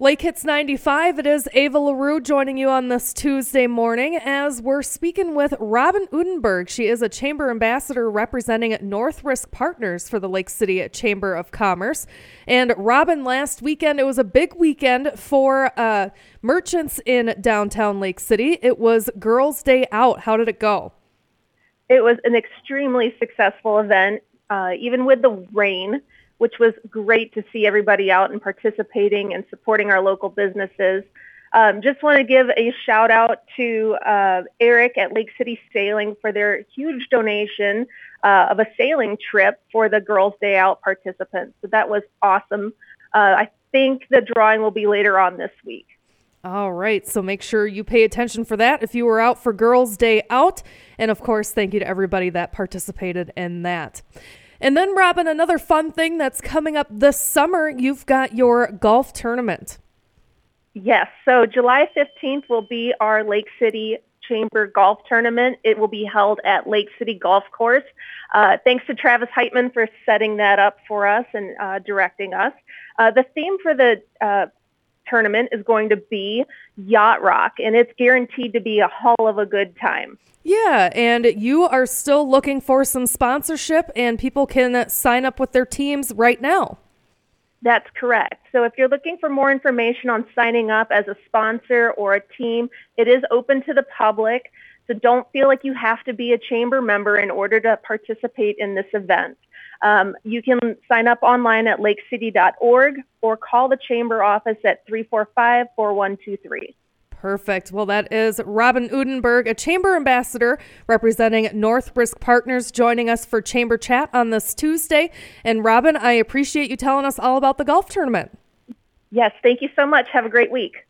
Lake Hits 95, it is Ava LaRue joining you on this Tuesday morning as we're speaking with Robin Udenberg. She is a Chamber Ambassador representing North Risk Partners for the Lake City Chamber of Commerce. And Robin, last weekend, it was a big weekend for uh, merchants in downtown Lake City. It was Girls' Day Out. How did it go? It was an extremely successful event, uh, even with the rain which was great to see everybody out and participating and supporting our local businesses. Um, just want to give a shout out to uh, Eric at Lake City Sailing for their huge donation uh, of a sailing trip for the Girls' Day Out participants. So that was awesome. Uh, I think the drawing will be later on this week. All right, so make sure you pay attention for that if you were out for Girls' Day Out. And of course, thank you to everybody that participated in that. And then, Robin, another fun thing that's coming up this summer, you've got your golf tournament. Yes. So July 15th will be our Lake City Chamber Golf Tournament. It will be held at Lake City Golf Course. Uh, thanks to Travis Heitman for setting that up for us and uh, directing us. Uh, the theme for the uh, tournament is going to be Yacht Rock, and it's guaranteed to be a hall of a good time. Yeah, and you are still looking for some sponsorship, and people can sign up with their teams right now. That's correct. So if you're looking for more information on signing up as a sponsor or a team, it is open to the public. So don't feel like you have to be a chamber member in order to participate in this event. Um, you can sign up online at lakecity.org or call the chamber office at 345 4123. Perfect. Well, that is Robin Udenberg, a chamber ambassador representing North Risk Partners, joining us for Chamber Chat on this Tuesday. And Robin, I appreciate you telling us all about the golf tournament. Yes, thank you so much. Have a great week.